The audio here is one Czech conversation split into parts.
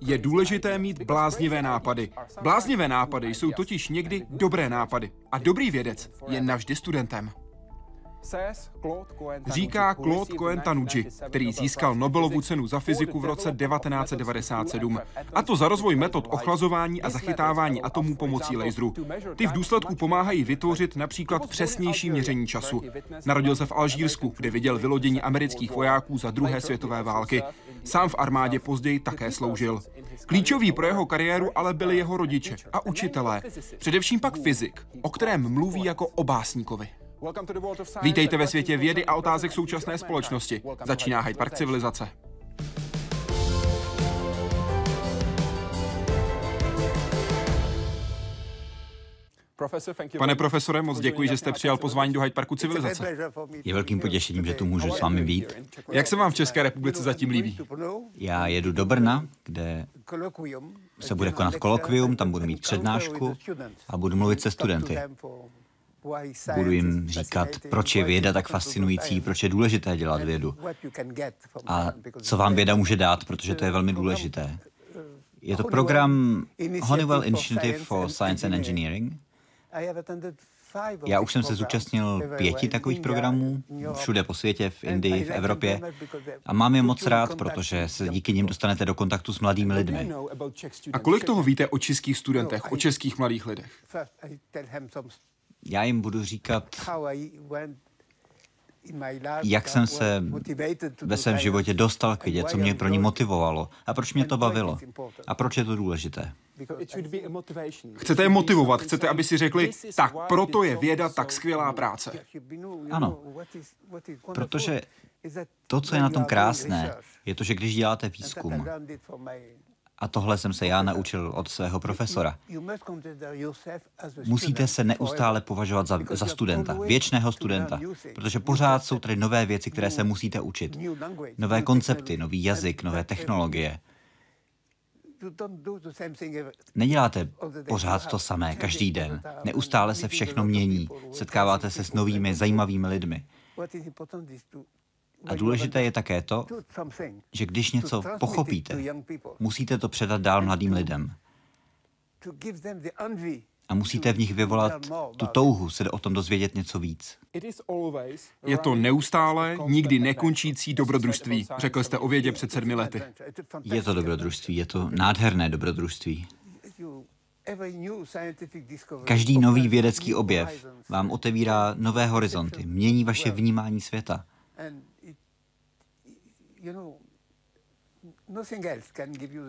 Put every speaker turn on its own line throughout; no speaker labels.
Je důležité mít bláznivé nápady. Bláznivé nápady jsou totiž někdy dobré nápady. A dobrý vědec je navždy studentem. Říká Claude Cohen Tanuji, který získal Nobelovu cenu za fyziku v roce 1997. A to za rozvoj metod ochlazování a zachytávání atomů pomocí laseru. Ty v důsledku pomáhají vytvořit například přesnější měření času. Narodil se v Alžírsku, kde viděl vylodění amerických vojáků za druhé světové války. Sám v armádě později také sloužil. Klíčový pro jeho kariéru ale byli jeho rodiče a učitelé. Především pak fyzik, o kterém mluví jako o básníkovi. Vítejte ve světě vědy a otázek současné společnosti. Začíná Hyde Park civilizace. Pane profesore, moc děkuji, že jste přijal pozvání do Hyde Parku civilizace.
Je velkým potěšením, že tu můžu s vámi být.
Jak se vám v České republice zatím líbí?
Já jedu do Brna, kde se bude konat kolokvium, tam budu mít přednášku a budu mluvit se studenty. Budu jim říkat, proč je věda tak fascinující, proč je důležité dělat vědu a co vám věda může dát, protože to je velmi důležité. Je to program Honeywell Initiative for Science and Engineering. Já už jsem se zúčastnil pěti takových programů, všude po světě, v Indii, v Evropě. A mám je moc rád, protože se díky nim dostanete do kontaktu s mladými lidmi.
A kolik toho víte o českých studentech, o českých mladých lidech?
Já jim budu říkat, jak jsem se ve svém životě dostal k vědě, co mě pro ní motivovalo a proč mě to bavilo. a proč je to důležité.
Chcete je motivovat, chcete, aby si řekli, tak proto je věda tak skvělá práce.
Ano, protože to, co je na tom krásné, je to, že když děláte výzkum, a tohle jsem se já naučil od svého profesora. Musíte se neustále považovat za, za studenta, věčného studenta, protože pořád jsou tady nové věci, které se musíte učit. Nové koncepty, nový jazyk, nové technologie. Neděláte pořád to samé každý den. Neustále se všechno mění. Setkáváte se s novými, zajímavými lidmi. A důležité je také to, že když něco pochopíte, musíte to předat dál mladým lidem. A musíte v nich vyvolat tu touhu se o tom dozvědět něco víc.
Je to neustále, nikdy nekončící dobrodružství, řekl jste o vědě před sedmi lety.
Je to dobrodružství, je to nádherné dobrodružství. Každý nový vědecký objev vám otevírá nové horizonty, mění vaše vnímání světa.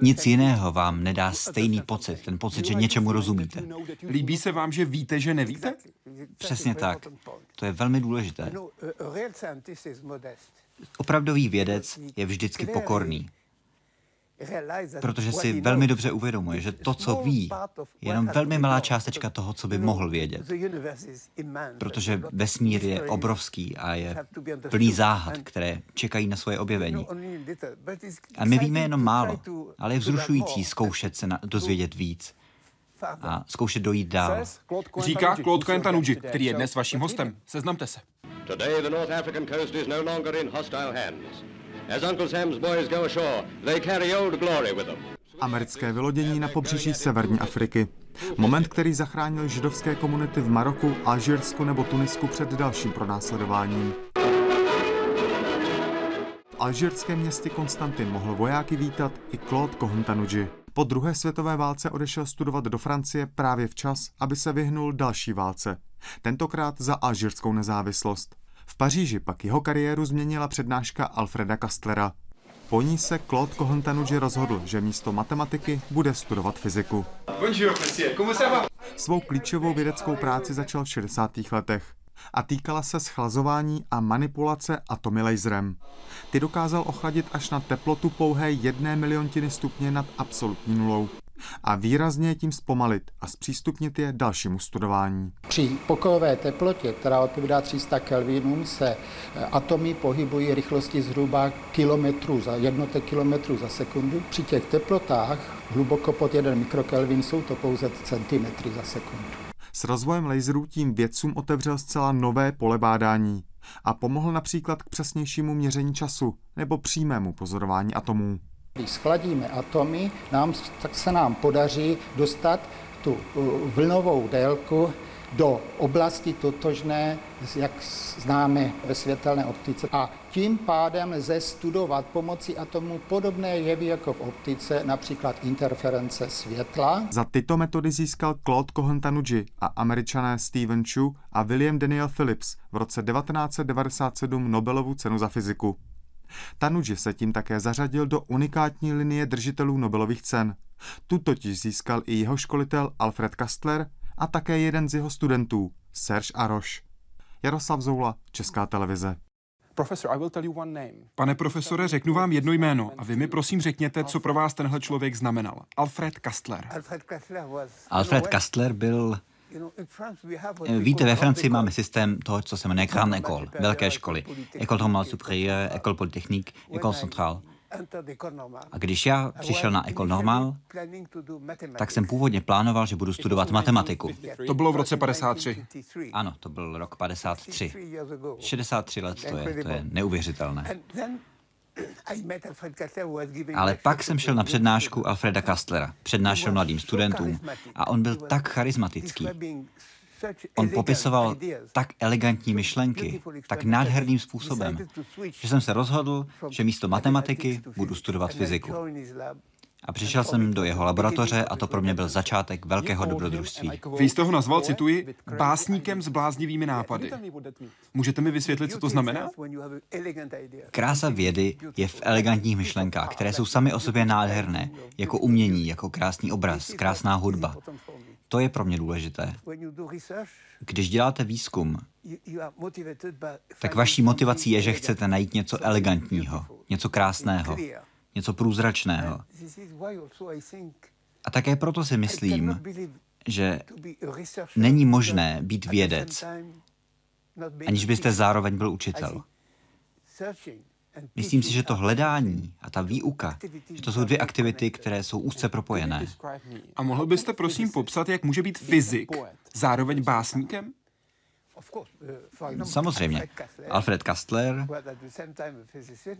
Nic jiného vám nedá stejný pocit, ten pocit, že něčemu rozumíte.
Líbí se vám, že víte, že nevíte?
Přesně tak. To je velmi důležité. Opravdový vědec je vždycky pokorný protože si velmi dobře uvědomuje, že to, co ví, je jenom velmi malá částečka toho, co by mohl vědět. Protože vesmír je obrovský a je plný záhad, které čekají na svoje objevení. A my víme jenom málo, ale je vzrušující zkoušet se na, dozvědět víc a zkoušet dojít dál.
Říká Claude Cohen Tanuji, který je dnes vaším hostem. Seznamte se. Today the North African coast is no longer in hostile hands. Americké vylodění na pobřeží severní Afriky. Moment, který zachránil židovské komunity v Maroku, Alžírsku nebo Tunisku před dalším pronásledováním. V alžírském městě Konstantin mohl vojáky vítat i Claude Kohontanuji. Po druhé světové válce odešel studovat do Francie právě včas, aby se vyhnul další válce. Tentokrát za alžírskou nezávislost. V Paříži pak jeho kariéru změnila přednáška Alfreda Kastlera. Po ní se Claude Kohontanuji rozhodl, že místo matematiky bude studovat fyziku. Svou klíčovou vědeckou práci začal v 60. letech a týkala se schlazování a manipulace atomy laserem. Ty dokázal ochladit až na teplotu pouhé jedné miliontiny stupně nad absolutní nulou a výrazně tím zpomalit a zpřístupnit je dalšímu studování.
Při pokojové teplotě, která odpovídá 300 Kelvinům, se eh, atomy pohybují rychlosti zhruba kilometrů za jednotek kilometrů za sekundu. Při těch teplotách hluboko pod 1 mikrokelvin jsou to pouze centimetry za sekundu.
S rozvojem laserů tím vědcům otevřel zcela nové pole bádání a pomohl například k přesnějšímu měření času nebo přímému pozorování atomů.
Když schladíme atomy, nám, tak se nám podaří dostat tu vlnovou délku do oblasti totožné, jak známe ve světelné optice. A tím pádem lze studovat pomocí atomů podobné jevy jako v optice, například interference světla.
Za tyto metody získal Claude Cohen a američané Stephen Chu a William Daniel Phillips v roce 1997 Nobelovu cenu za fyziku. Tanuji se tím také zařadil do unikátní linie držitelů Nobelových cen. Tu totiž získal i jeho školitel Alfred Kastler a také jeden z jeho studentů, Serge Aroš. Jaroslav Zoula, Česká televize.
Pane profesore, řeknu vám jedno jméno a vy mi prosím řekněte, co pro vás tenhle člověk znamenal. Alfred Kastler.
Alfred Kastler byl Víte, ve Francii máme systém toho, co se jmenuje Grand École, velké školy. École normale supérieure, École polytechnique, École centrale. A když já přišel na École Normal, tak jsem původně plánoval, že budu studovat matematiku.
To bylo v roce 53.
Ano, to byl rok 53. 63 let to je, to je neuvěřitelné. Ale pak jsem šel na přednášku Alfreda Kastlera. Přednášel mladým studentům a on byl tak charismatický. On popisoval tak elegantní myšlenky, tak nádherným způsobem, že jsem se rozhodl, že místo matematiky budu studovat fyziku. A přišel jsem do jeho laboratoře a to pro mě byl začátek velkého dobrodružství.
Vy jste ho nazval, cituji, básníkem s bláznivými nápady. Můžete mi vysvětlit, co to znamená?
Krása vědy je v elegantních myšlenkách, které jsou sami o sobě nádherné, jako umění, jako krásný obraz, krásná hudba. To je pro mě důležité. Když děláte výzkum, tak vaší motivací je, že chcete najít něco elegantního, něco krásného, něco průzračného. A také proto si myslím, že není možné být vědec, aniž byste zároveň byl učitel. Myslím si, že to hledání a ta výuka, že to jsou dvě aktivity, které jsou úzce propojené.
A mohl byste prosím popsat, jak může být fyzik zároveň básníkem?
Samozřejmě. Alfred Kastler,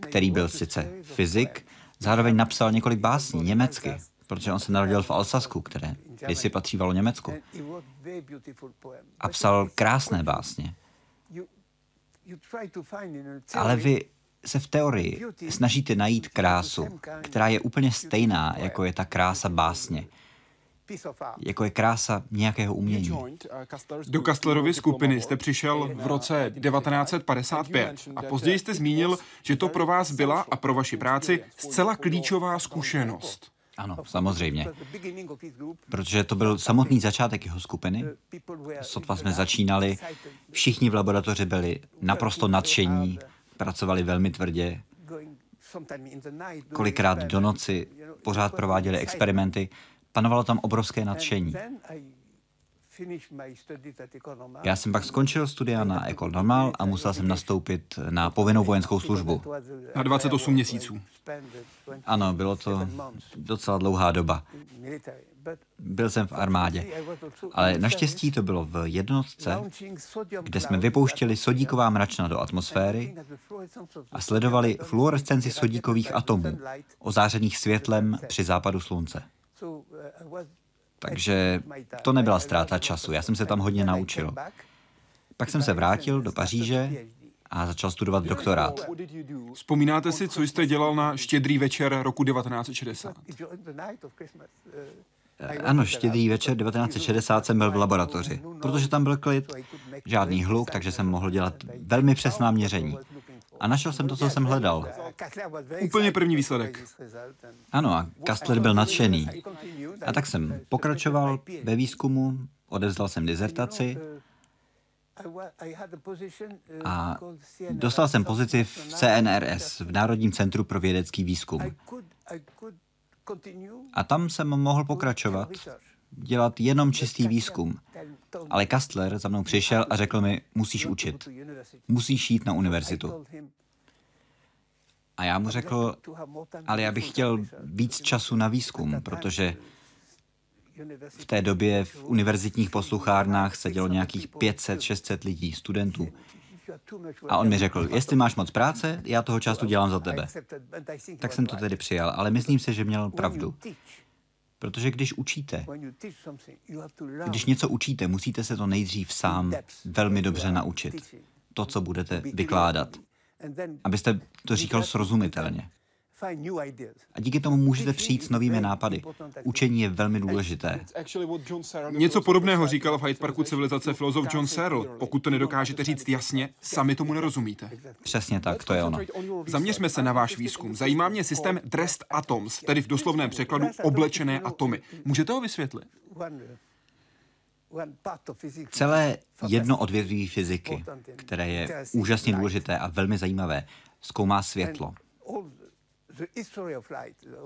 který byl sice fyzik, zároveň napsal několik básní německy, protože on se narodil v Alsasku, které kdysi patřívalo Německu. A psal krásné básně. Ale vy se v teorii snažíte najít krásu, která je úplně stejná, jako je ta krása básně jako je krása nějakého umění.
Do Kastlerovy skupiny jste přišel v roce 1955 a později jste zmínil, že to pro vás byla a pro vaši práci zcela klíčová zkušenost.
Ano, samozřejmě. Protože to byl samotný začátek jeho skupiny. Sotva jsme začínali, všichni v laboratoři byli naprosto nadšení, pracovali velmi tvrdě, kolikrát do noci pořád prováděli experimenty panovalo tam obrovské nadšení. Já jsem pak skončil studia na Ecole Normal a musel jsem nastoupit na povinnou vojenskou službu.
Na 28 měsíců.
Ano, bylo to docela dlouhá doba. Byl jsem v armádě, ale naštěstí to bylo v jednotce, kde jsme vypouštěli sodíková mračna do atmosféry a sledovali fluorescenci sodíkových atomů, ozářených světlem při západu slunce. Takže to nebyla ztráta času, já jsem se tam hodně naučil. Pak jsem se vrátil do Paříže a začal studovat doktorát.
Vzpomínáte si, co jste dělal na štědrý večer roku 1960?
Ano, štědrý večer 1960 jsem byl v laboratoři, protože tam byl klid, žádný hluk, takže jsem mohl dělat velmi přesná měření. A našel jsem to, co jsem hledal.
Úplně první výsledek.
Ano, a Kastler byl nadšený. A tak jsem pokračoval ve výzkumu, odevzdal jsem dizertaci a dostal jsem pozici v CNRS, v Národním centru pro vědecký výzkum. A tam jsem mohl pokračovat, dělat jenom čistý výzkum. Ale Kastler za mnou přišel a řekl mi, musíš učit. Musíš jít na univerzitu. A já mu řekl, ale já bych chtěl víc času na výzkum, protože v té době v univerzitních posluchárnách sedělo nějakých 500-600 lidí, studentů. A on mi řekl, jestli máš moc práce, já toho času dělám za tebe. Tak jsem to tedy přijal, ale myslím si, že měl pravdu. Protože když učíte, když něco učíte, musíte se to nejdřív sám velmi dobře naučit. To, co budete vykládat. Abyste to říkal srozumitelně. A díky tomu můžete přijít s novými nápady. Učení je velmi důležité.
Něco podobného říkal v Hyde Parku civilizace filozof John Searle. Pokud to nedokážete říct jasně, sami tomu nerozumíte.
Přesně tak, to je ono.
Zaměřme se na váš výzkum. Zajímá mě systém dressed atoms, tedy v doslovném překladu oblečené atomy. Můžete ho vysvětlit?
Celé jedno odvětví fyziky, které je úžasně důležité a velmi zajímavé, zkoumá světlo.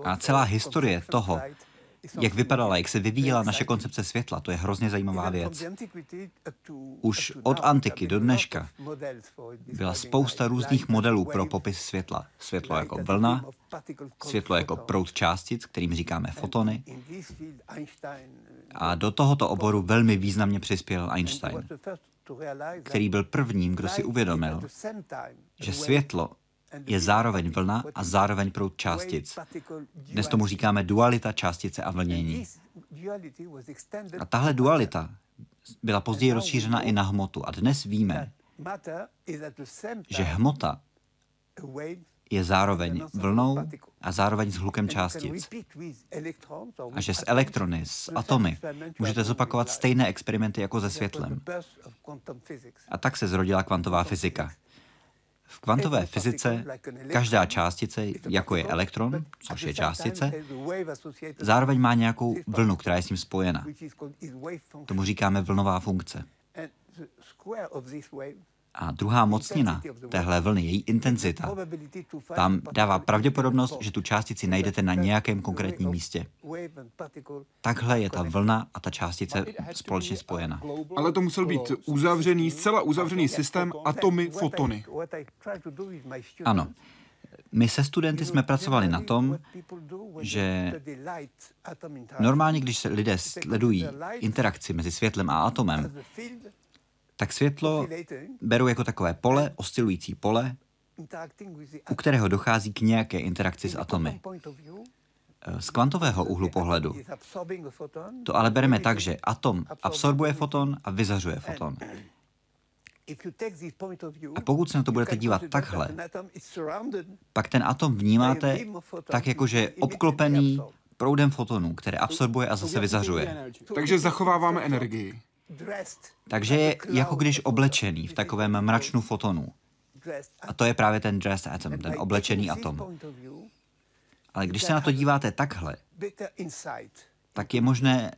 A celá historie toho, jak vypadala, jak se vyvíjela naše koncepce světla, to je hrozně zajímavá věc. Už od antiky do dneška byla spousta různých modelů pro popis světla. Světlo jako vlna, světlo jako proud částic, kterým říkáme fotony. A do tohoto oboru velmi významně přispěl Einstein, který byl prvním, kdo si uvědomil, že světlo je zároveň vlna a zároveň proud částic. Dnes tomu říkáme dualita částice a vlnění. A tahle dualita byla později rozšířena i na hmotu. A dnes víme, že hmota je zároveň vlnou a zároveň s hlukem částic. A že s elektrony, s atomy, můžete zopakovat stejné experimenty jako se světlem. A tak se zrodila kvantová fyzika. V kvantové fyzice každá částice, jako je elektron, což je částice, zároveň má nějakou vlnu, která je s ním spojena. Tomu říkáme vlnová funkce. A druhá mocnina téhle vlny, její intenzita, tam dává pravděpodobnost, že tu částici najdete na nějakém konkrétním místě. Takhle je ta vlna a ta částice společně spojena.
Ale to musel být uzavřený, zcela uzavřený systém atomy, fotony.
Ano. My se studenty jsme pracovali na tom, že normálně, když se lidé sledují interakci mezi světlem a atomem, tak světlo beru jako takové pole, oscilující pole, u kterého dochází k nějaké interakci s atomy. Z kvantového úhlu pohledu to ale bereme tak, že atom absorbuje foton a vyzařuje foton. A pokud se na to budete dívat takhle, pak ten atom vnímáte tak, jako že je obklopený proudem fotonů, které absorbuje a zase vyzařuje.
Takže zachováváme energii.
Takže je jako když oblečený v takovém mračnu fotonů. A to je právě ten dressed atom, ten oblečený atom. Ale když se na to díváte takhle, tak je možné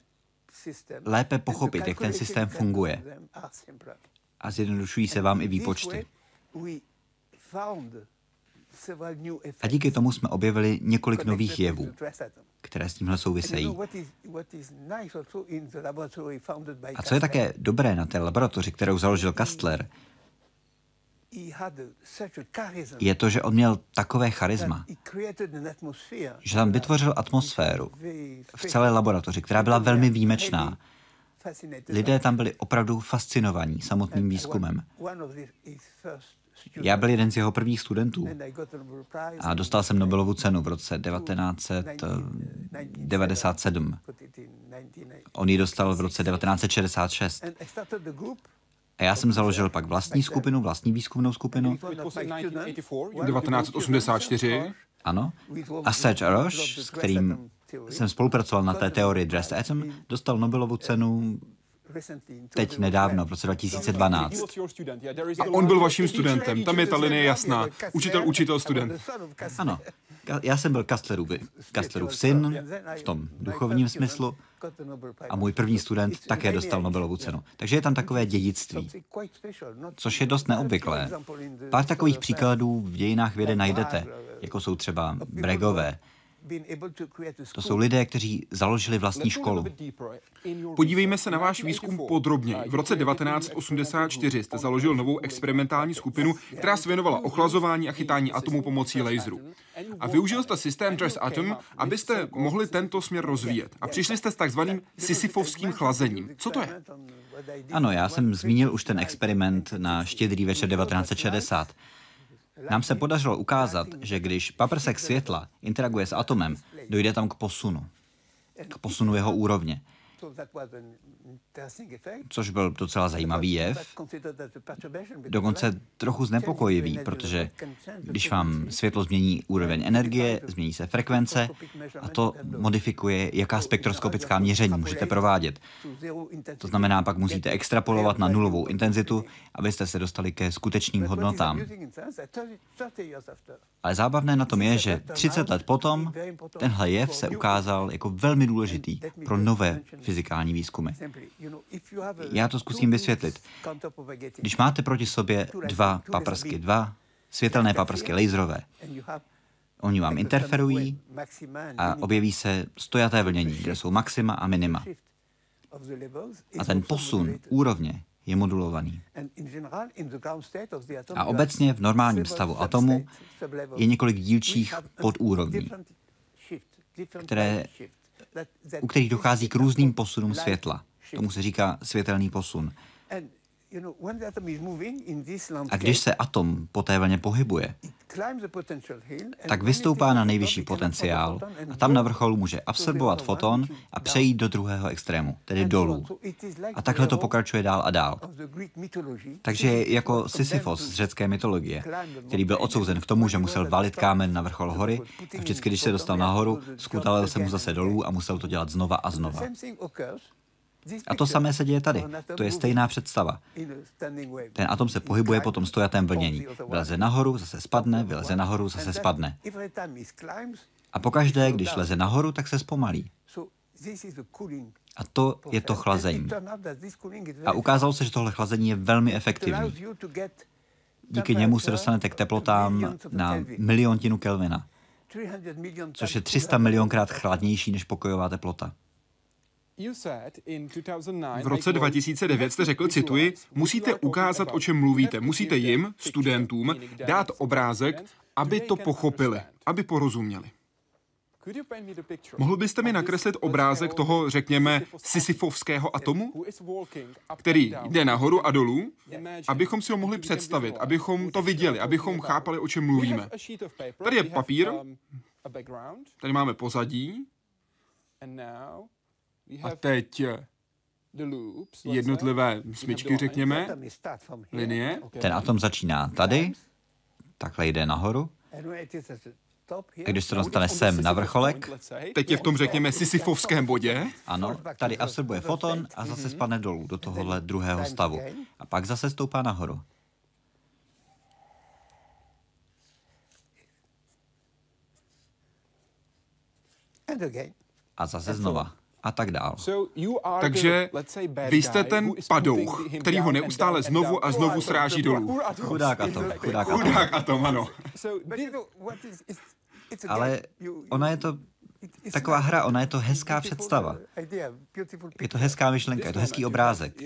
lépe pochopit, jak ten systém funguje. A zjednodušují se vám i výpočty. A díky tomu jsme objevili několik nových jevů, které s tímhle souvisejí. A co je také dobré na té laboratoři, kterou založil Kastler, je to, že on měl takové charisma, že tam vytvořil atmosféru v celé laboratoři, která byla velmi výjimečná. Lidé tam byli opravdu fascinovaní samotným výzkumem. Já byl jeden z jeho prvních studentů a dostal jsem Nobelovu cenu v roce 1997. On ji dostal v roce 1966. A já jsem založil pak vlastní skupinu, vlastní výzkumnou skupinu.
1984.
Ano. A Serge Aroš, s kterým jsem spolupracoval na té teorii Dressed Atom, dostal Nobelovu cenu teď nedávno, v roce 2012.
A on byl vaším studentem, tam je ta linie jasná. Učitel, učitel, student.
Ano, já jsem byl Kastlerův, Kastlerův syn v tom duchovním smyslu a můj první student také dostal Nobelovu cenu. Takže je tam takové dědictví, což je dost neobvyklé. Pár takových příkladů v dějinách vědy najdete, jako jsou třeba Bregové, To jsou lidé, kteří založili vlastní školu.
Podívejme se na váš výzkum podrobně. V roce 1984 jste založil novou experimentální skupinu, která se věnovala ochlazování a chytání atomů pomocí laseru. A využil jste systém Trace Atom, abyste mohli tento směr rozvíjet. A přišli jste s takzvaným sisyfovským chlazením. Co to je?
Ano, já jsem zmínil už ten experiment na štědrý večer 1960. Nám se podařilo ukázat, že když paprsek světla interaguje s atomem, dojde tam k posunu. K posunu jeho úrovně což byl docela zajímavý jev, dokonce trochu znepokojivý, protože když vám světlo změní úroveň energie, změní se frekvence a to modifikuje, jaká spektroskopická měření můžete provádět. To znamená, pak musíte extrapolovat na nulovou intenzitu, abyste se dostali ke skutečným hodnotám. Ale zábavné na tom je, že 30 let potom tenhle jev se ukázal jako velmi důležitý pro nové fyzikální výzkumy. Já to zkusím vysvětlit. Když máte proti sobě dva paprsky, dva světelné paprsky laserové, oni vám interferují a objeví se stojaté vlnění, kde jsou maxima a minima. A ten posun úrovně je modulovaný. A obecně v normálním stavu atomu je několik dílčích podúrovní, které, u kterých dochází k různým posunům světla. Tomu se říká světelný posun. A když se atom po té vlně pohybuje, tak vystoupá na nejvyšší potenciál a tam na vrcholu může absorbovat foton a přejít do druhého extrému, tedy dolů. A takhle to pokračuje dál a dál. Takže jako Sisyphos z řecké mytologie, který byl odsouzen k tomu, že musel valit kámen na vrchol hory a vždycky, když se dostal nahoru, skutalil se mu zase dolů a musel to dělat znova a znova. A to samé se děje tady. To je stejná představa. Ten atom se pohybuje po tom stojatém vlnění. Vyleze nahoru, zase spadne, vyleze nahoru, zase spadne. A pokaždé, když leze nahoru, tak se zpomalí. A to je to chlazení. A ukázalo se, že tohle chlazení je velmi efektivní. Díky němu se dostanete k teplotám na miliontinu Kelvina, což je 300 milionkrát chladnější než pokojová teplota.
V roce 2009 jste řekl, cituji, musíte ukázat, o čem mluvíte. Musíte jim, studentům, dát obrázek, aby to pochopili, aby porozuměli. Mohl byste mi nakreslit obrázek toho, řekněme, sisyfovského atomu, který jde nahoru a dolů, abychom si ho mohli představit, abychom to viděli, abychom chápali, o čem mluvíme. Tady je papír, um, tady máme pozadí, a teď jednotlivé smyčky, řekněme, linie.
Ten atom začíná tady, takhle jde nahoru. A když se dostane sem na vrcholek,
teď je v tom, řekněme, sisyfovském bodě.
Ano, tady absorbuje foton a zase spadne dolů do tohohle druhého stavu. A pak zase stoupá nahoru. A zase znova a tak dál.
Takže vy jste ten padouch, který ho neustále znovu a znovu sráží dolů.
Chudák atom, chudák atom.
Chudák atom, ano.
Ale ona je to taková hra, ona je to hezká představa. Je to hezká myšlenka, je to hezký obrázek.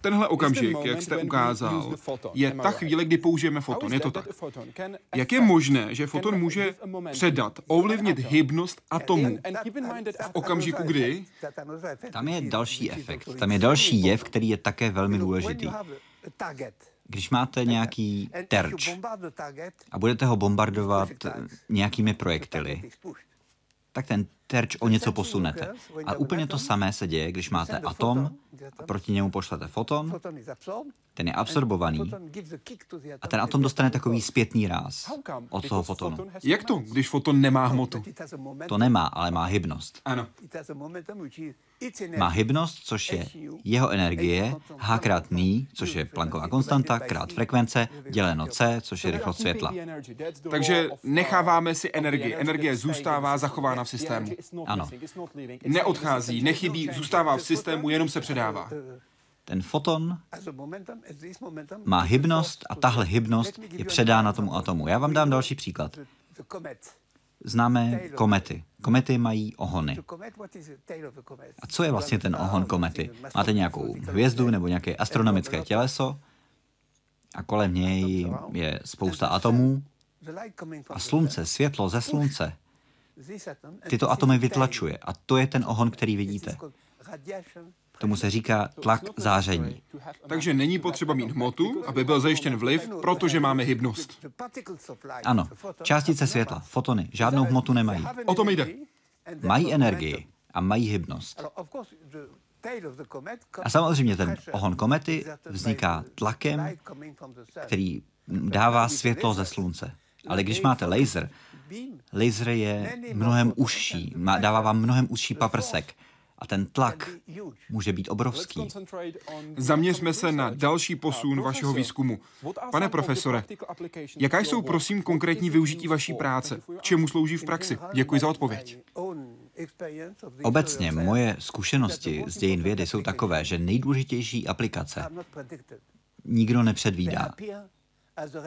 Tenhle okamžik, jak jste ukázal, je ta chvíle, kdy použijeme foton. Je to tak. Jak je možné, že foton může předat, ovlivnit hybnost atomu v okamžiku, kdy?
Tam je další efekt. Tam je další jev, který je také velmi důležitý. Když máte nějaký terč a budete ho bombardovat nějakými projektily, tak ten terč o něco posunete. A úplně to samé se děje, když máte atom a proti němu pošlete foton, ten je absorbovaný a ten atom dostane takový zpětný ráz od toho fotonu.
Jak to, když foton nemá hmotu?
To nemá, ale má hybnost.
Ano.
Má hybnost, což je jeho energie, h krát ní, což je Plancková konstanta, krát frekvence, děleno c, což je rychlost světla.
Takže necháváme si energii. Energie zůstává zachována v systému.
Ano.
Neodchází, nechybí, zůstává v systému, jenom se předává.
Ten foton má hybnost a tahle hybnost je předána tomu atomu. Já vám dám další příklad. Známe komety. Komety mají ohony. A co je vlastně ten ohon komety? Máte nějakou hvězdu nebo nějaké astronomické těleso? A kolem něj je spousta atomů. A slunce, světlo ze slunce tyto atomy vytlačuje a to je ten ohon, který vidíte. Tomu se říká tlak záření.
Takže není potřeba mít hmotu, aby byl zajištěn vliv, protože máme hybnost.
Ano, částice světla, fotony, žádnou hmotu nemají.
O tom jde.
Mají energii a mají hybnost. A samozřejmě ten ohon komety vzniká tlakem, který dává světlo ze slunce. Ale když máte laser, laser je mnohem užší, dává vám mnohem užší paprsek a ten tlak může být obrovský.
Zaměřme se na další posun vašeho výzkumu. Pane profesore, jaká jsou prosím konkrétní využití vaší práce? Čemu slouží v praxi? Děkuji za odpověď.
Obecně moje zkušenosti z dějin vědy jsou takové, že nejdůležitější aplikace nikdo nepředvídá.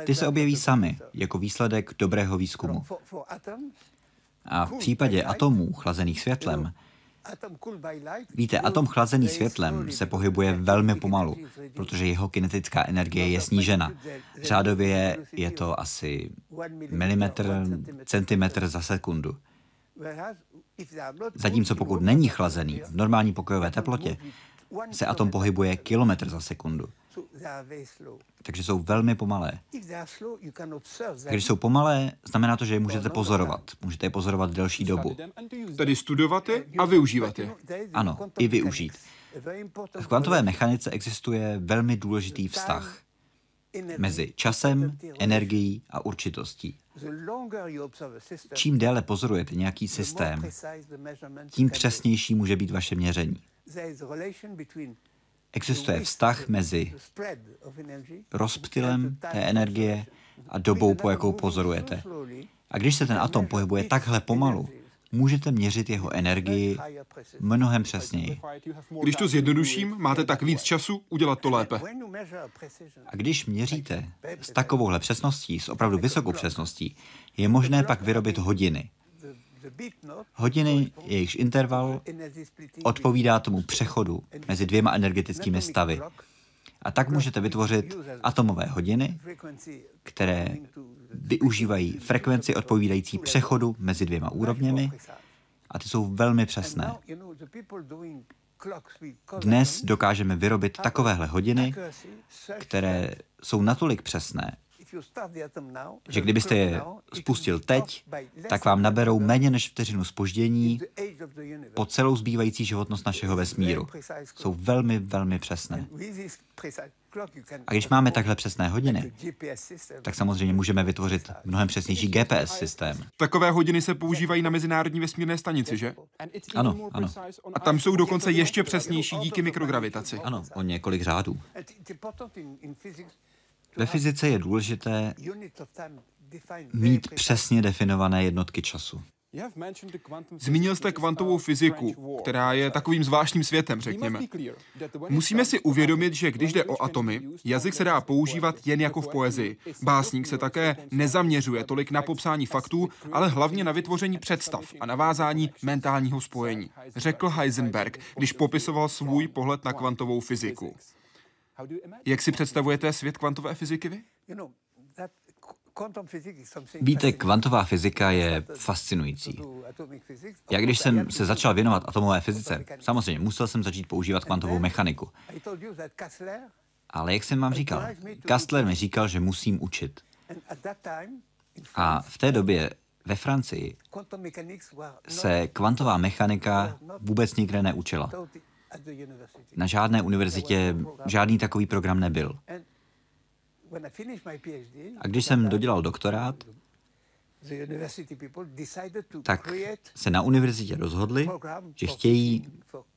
Ty se objeví sami jako výsledek dobrého výzkumu. A v případě atomů chlazených světlem, víte, atom chlazený světlem se pohybuje velmi pomalu, protože jeho kinetická energie je snížena. Řádově je to asi milimetr, centimetr za sekundu. Zatímco pokud není chlazený v normální pokojové teplotě, se atom pohybuje kilometr za sekundu. Takže jsou velmi pomalé. Když jsou pomalé, znamená to, že je můžete pozorovat. Můžete je pozorovat delší dobu.
Tedy studovat je a využívat je.
Ano, i využít. V kvantové mechanice existuje velmi důležitý vztah mezi časem, energií a určitostí. Čím déle pozorujete nějaký systém, tím přesnější může být vaše měření. Existuje vztah mezi rozptylem té energie a dobou, po jakou pozorujete. A když se ten atom pohybuje takhle pomalu, můžete měřit jeho energii mnohem přesněji.
Když to zjednoduším, máte tak víc času udělat to lépe.
A když měříte s takovouhle přesností, s opravdu vysokou přesností, je možné pak vyrobit hodiny. Hodiny, jejichž interval odpovídá tomu přechodu mezi dvěma energetickými stavy. A tak můžete vytvořit atomové hodiny, které využívají frekvenci odpovídající přechodu mezi dvěma úrovněmi a ty jsou velmi přesné. Dnes dokážeme vyrobit takovéhle hodiny, které jsou natolik přesné, že kdybyste je spustil teď, tak vám naberou méně než vteřinu spoždění po celou zbývající životnost našeho vesmíru. Jsou velmi, velmi přesné. A když máme takhle přesné hodiny, tak samozřejmě můžeme vytvořit mnohem přesnější GPS systém.
Takové hodiny se používají na Mezinárodní vesmírné stanici, že?
Ano, ano.
A tam jsou dokonce ještě přesnější díky mikrogravitaci.
Ano, o několik řádů. Ve fyzice je důležité mít přesně definované jednotky času.
Zmínil jste kvantovou fyziku, která je takovým zvláštním světem, řekněme. Musíme si uvědomit, že když jde o atomy, jazyk se dá používat jen jako v poezii. Básník se také nezaměřuje tolik na popsání faktů, ale hlavně na vytvoření představ a navázání mentálního spojení, řekl Heisenberg, když popisoval svůj pohled na kvantovou fyziku. Jak si představujete svět kvantové fyziky vy?
Víte, kvantová fyzika je fascinující. Já když jsem se začal věnovat atomové fyzice, samozřejmě musel jsem začít používat kvantovou mechaniku. Ale jak jsem vám říkal, Kastler mi říkal, že musím učit. A v té době ve Francii se kvantová mechanika vůbec nikde neučila. Na žádné univerzitě žádný takový program nebyl. A když jsem dodělal doktorát, tak se na univerzitě rozhodli, že chtějí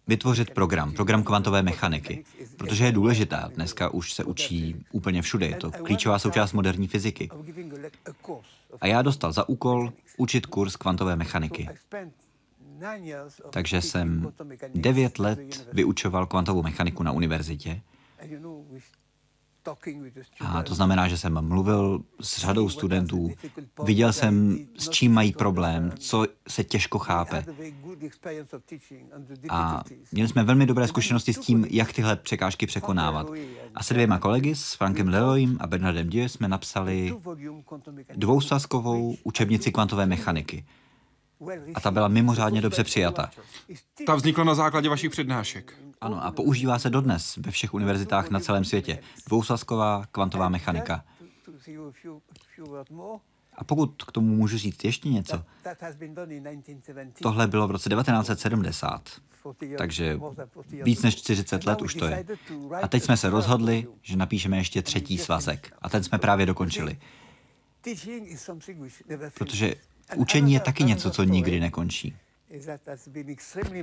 vytvořit program, program kvantové mechaniky, protože je důležitá. Dneska už se učí úplně všude, je to klíčová součást moderní fyziky. A já dostal za úkol učit kurz kvantové mechaniky. Takže jsem devět let vyučoval kvantovou mechaniku na univerzitě. A to znamená, že jsem mluvil s řadou studentů, viděl jsem, s čím mají problém, co se těžko chápe. A měli jsme velmi dobré zkušenosti s tím, jak tyhle překážky překonávat. A se dvěma kolegy, s Frankem Leloim a Bernardem Dieu, jsme napsali dvousvazkovou učebnici kvantové mechaniky a ta byla mimořádně dobře přijata.
Ta vznikla na základě vašich přednášek.
Ano, a používá se dodnes ve všech univerzitách na celém světě. Dvousazková kvantová mechanika. A pokud k tomu můžu říct ještě něco, tohle bylo v roce 1970, takže víc než 40 let už to je. A teď jsme se rozhodli, že napíšeme ještě třetí svazek. A ten jsme právě dokončili. Protože Učení je taky něco, co nikdy nekončí.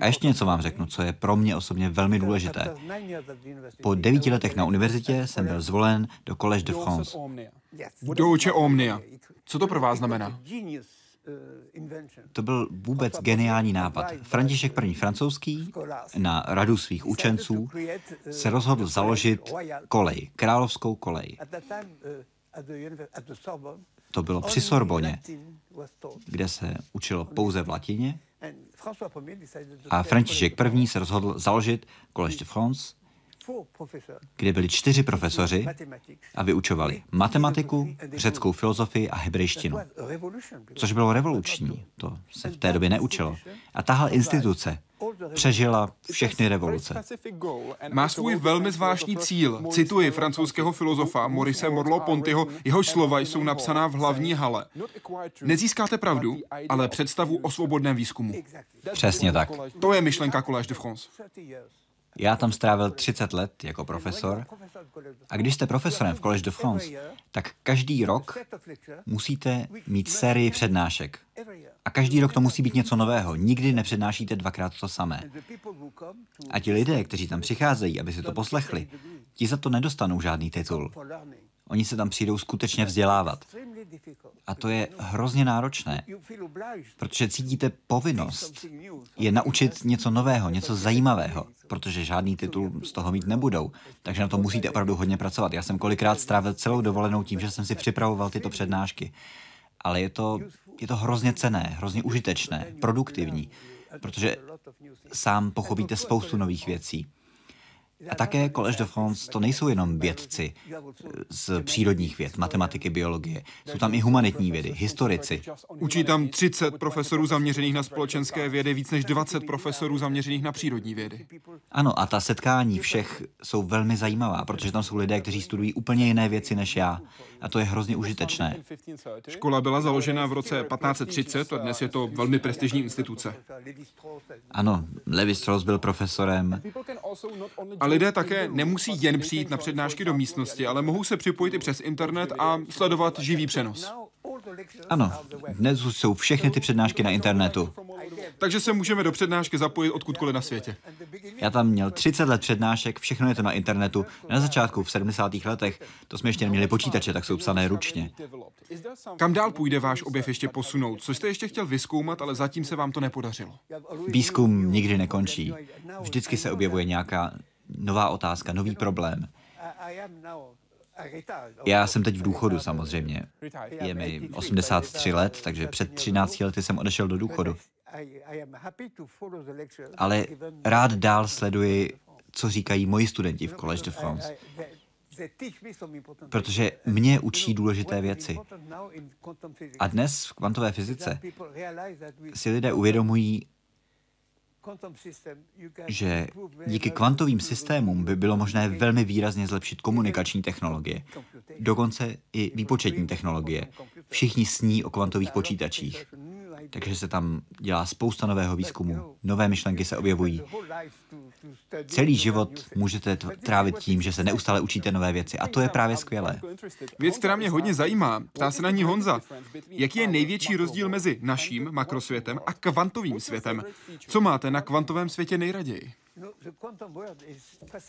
A ještě něco vám řeknu, co je pro mě osobně velmi důležité. Po devíti letech na univerzitě jsem byl zvolen do Collège de France.
Do uče Omnia. Co to pro vás znamená?
To byl vůbec geniální nápad. František I. francouzský na radu svých učenců se rozhodl založit kolej, královskou kolej. To bylo při Sorboně, kde se učilo pouze v latině. A František I. se rozhodl založit Collège de France, kde byli čtyři profesoři a vyučovali matematiku, řeckou filozofii a hebrejštinu. Což bylo revoluční, to se v té době neučilo. A tahle instituce přežila všechny revoluce.
Má svůj velmi zvláštní cíl. Cituji francouzského filozofa Maurice Morlo-Pontyho, jehož slova jsou napsaná v hlavní hale. Nezískáte pravdu, ale představu o svobodném výzkumu.
Přesně tak.
To je myšlenka Collège de France.
Já tam strávil 30 let jako profesor a když jste profesorem v Collège de France, tak každý rok musíte mít sérii přednášek. A každý rok to musí být něco nového. Nikdy nepřednášíte dvakrát to samé. A ti lidé, kteří tam přicházejí, aby si to poslechli, ti za to nedostanou žádný titul. Oni se tam přijdou skutečně vzdělávat. A to je hrozně náročné, protože cítíte povinnost je naučit něco nového, něco zajímavého, protože žádný titul z toho mít nebudou. Takže na to musíte opravdu hodně pracovat. Já jsem kolikrát strávil celou dovolenou tím, že jsem si připravoval tyto přednášky. Ale je to, je to hrozně cené, hrozně užitečné, produktivní, protože sám pochopíte spoustu nových věcí. A také Collège de France to nejsou jenom vědci z přírodních věd, matematiky, biologie. Jsou tam i humanitní vědy, historici.
Učí tam 30 profesorů zaměřených na společenské vědy, víc než 20 profesorů zaměřených na přírodní vědy.
Ano, a ta setkání všech jsou velmi zajímavá, protože tam jsou lidé, kteří studují úplně jiné věci než já. A to je hrozně užitečné.
Škola byla založena v roce 1530 a dnes je to velmi prestižní instituce.
Ano, Levi Strauss byl profesorem.
A lidé také nemusí jen přijít na přednášky do místnosti, ale mohou se připojit i přes internet a sledovat živý přenos.
Ano, dnes jsou všechny ty přednášky na internetu.
Takže se můžeme do přednášky zapojit odkudkoliv na světě.
Já tam měl 30 let přednášek, všechno je to na internetu. Na začátku, v 70. letech, to jsme ještě neměli počítače, tak jsou psané ručně.
Kam dál půjde váš objev ještě posunout? Co jste ještě chtěl vyskoumat, ale zatím se vám to nepodařilo?
Výzkum nikdy nekončí. Vždycky se objevuje nějaká nová otázka, nový problém. Já jsem teď v důchodu samozřejmě. Je mi 83 let, takže před 13 lety jsem odešel do důchodu. Ale rád dál sleduji, co říkají moji studenti v Collège de France. Protože mě učí důležité věci. A dnes v kvantové fyzice si lidé uvědomují, že díky kvantovým systémům by bylo možné velmi výrazně zlepšit komunikační technologie, dokonce i výpočetní technologie. Všichni sní o kvantových počítačích takže se tam dělá spousta nového výzkumu, nové myšlenky se objevují. Celý život můžete trávit tím, že se neustále učíte nové věci a to je právě skvělé.
Věc, která mě hodně zajímá, ptá se na ní Honza. Jaký je největší rozdíl mezi naším makrosvětem a kvantovým světem? Co máte na kvantovém světě nejraději?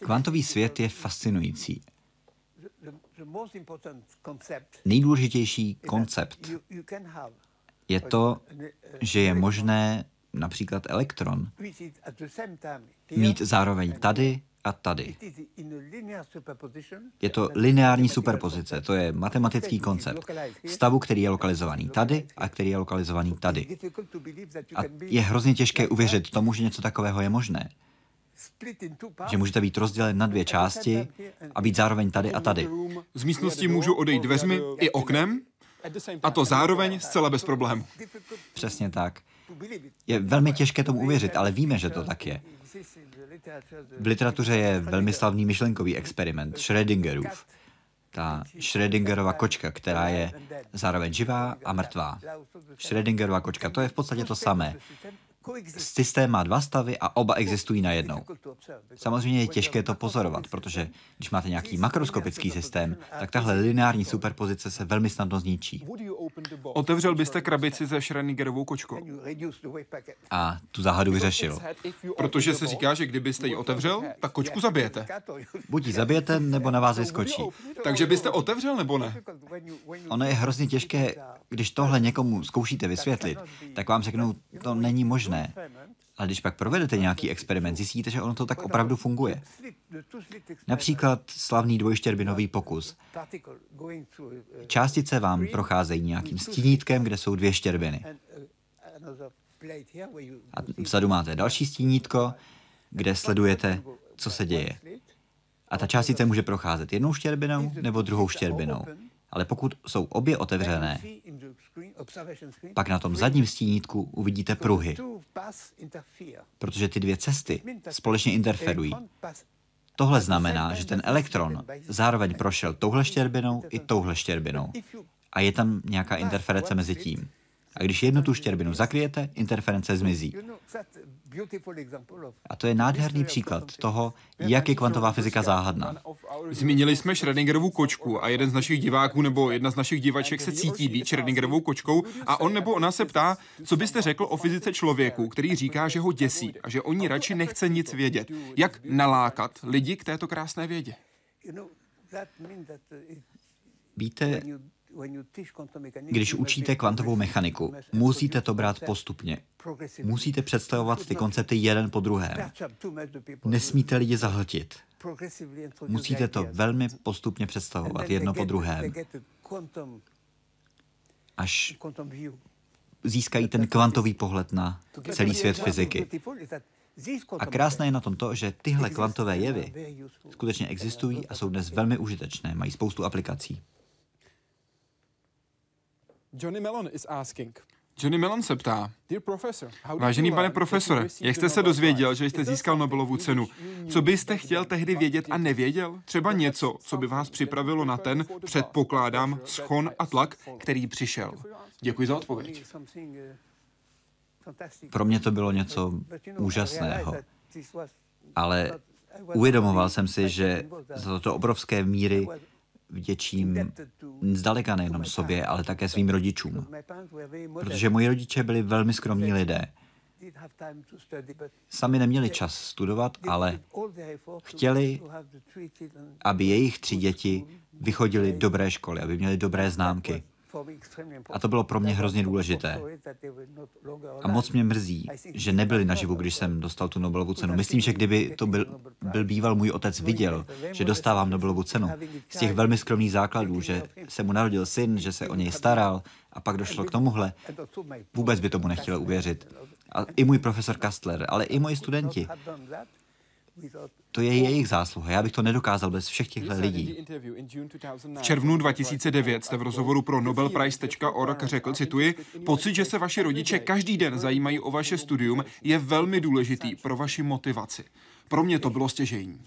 Kvantový svět je fascinující. Nejdůležitější koncept je to, že je možné například elektron mít zároveň tady a tady. Je to lineární superpozice, to je matematický koncept stavu, který je lokalizovaný tady a který je lokalizovaný tady. A je hrozně těžké uvěřit tomu, že něco takového je možné. Že můžete být rozdělen na dvě části a být zároveň tady a tady.
Z místnosti můžu odejít dveřmi i oknem a to zároveň zcela bez problému.
Přesně tak. Je velmi těžké tomu uvěřit, ale víme, že to tak je. V literatuře je velmi slavný myšlenkový experiment Schrödingerův. Ta Schrödingerova kočka, která je zároveň živá a mrtvá. Schrödingerova kočka, to je v podstatě to samé. Systém má dva stavy a oba existují najednou. Samozřejmě je těžké to pozorovat, protože když máte nějaký makroskopický systém, tak tahle lineární superpozice se velmi snadno zničí.
Otevřel byste krabici se Schrödingerovou kočkou?
A tu záhadu vyřešil.
Protože se říká, že kdybyste ji otevřel, tak kočku zabijete.
Buď ji zabijete, nebo na vás vyskočí.
Takže byste otevřel, nebo ne?
Ono je hrozně těžké, když tohle někomu zkoušíte vysvětlit, tak vám řeknou, to není možné ne. Ale když pak provedete nějaký experiment, zjistíte, že ono to tak opravdu funguje. Například slavný dvojštěrbinový pokus. Částice vám procházejí nějakým stínítkem, kde jsou dvě štěrbiny. A vzadu máte další stínítko, kde sledujete, co se děje. A ta částice může procházet jednou štěrbinou nebo druhou štěrbinou. Ale pokud jsou obě otevřené, pak na tom zadním stínítku uvidíte pruhy, protože ty dvě cesty společně interferují. Tohle znamená, že ten elektron zároveň prošel touhle štěrbinou i touhle štěrbinou. A je tam nějaká interference mezi tím. A když jednu tu štěrbinu zakryjete, interference zmizí. A to je nádherný příklad toho, jak je kvantová fyzika záhadná.
Zmínili jsme Schrödingerovu kočku a jeden z našich diváků nebo jedna z našich divaček se cítí být Schrödingerovou kočkou a on nebo ona se ptá, co byste řekl o fyzice člověku, který říká, že ho děsí a že oni radši nechce nic vědět. Jak nalákat lidi k této krásné vědě?
Víte, když učíte kvantovou mechaniku, musíte to brát postupně. Musíte představovat ty koncepty jeden po druhém. Nesmíte lidi zahltit. Musíte to velmi postupně představovat jedno po druhém. Až získají ten kvantový pohled na celý svět fyziky. A krásné je na tom to, že tyhle kvantové jevy skutečně existují a jsou dnes velmi užitečné, mají spoustu aplikací.
Johnny Mellon is asking. Johnny Mellon se ptá, Vážený pane profesore, jak jste se dozvěděl, že jste získal Nobelovu cenu? Co byste chtěl tehdy vědět a nevěděl? Třeba něco, co by vás připravilo na ten, předpokládám, schon a tlak, který přišel. Děkuji za odpověď.
Pro mě to bylo něco úžasného, ale uvědomoval jsem si, že za toto obrovské míry vděčím zdaleka nejenom sobě, ale také svým rodičům. Protože moji rodiče byli velmi skromní lidé. Sami neměli čas studovat, ale chtěli, aby jejich tři děti vychodili dobré školy, aby měli dobré známky. A to bylo pro mě hrozně důležité. A moc mě mrzí, že nebyli naživu, když jsem dostal tu Nobelovu cenu. Myslím, že kdyby to byl, byl býval můj otec viděl, že dostávám Nobelovu cenu, z těch velmi skromných základů, že se mu narodil syn, že se o něj staral a pak došlo k tomuhle, vůbec by tomu nechtěl uvěřit. A i můj profesor Kastler, ale i moji studenti. To je jejich zásluha. Já bych to nedokázal bez všech těchto lidí.
V červnu 2009 jste v rozhovoru pro nobelprice.org řekl, cituji, pocit, že se vaši rodiče každý den zajímají o vaše studium, je velmi důležitý pro vaši motivaci. Pro mě to bylo stěžení.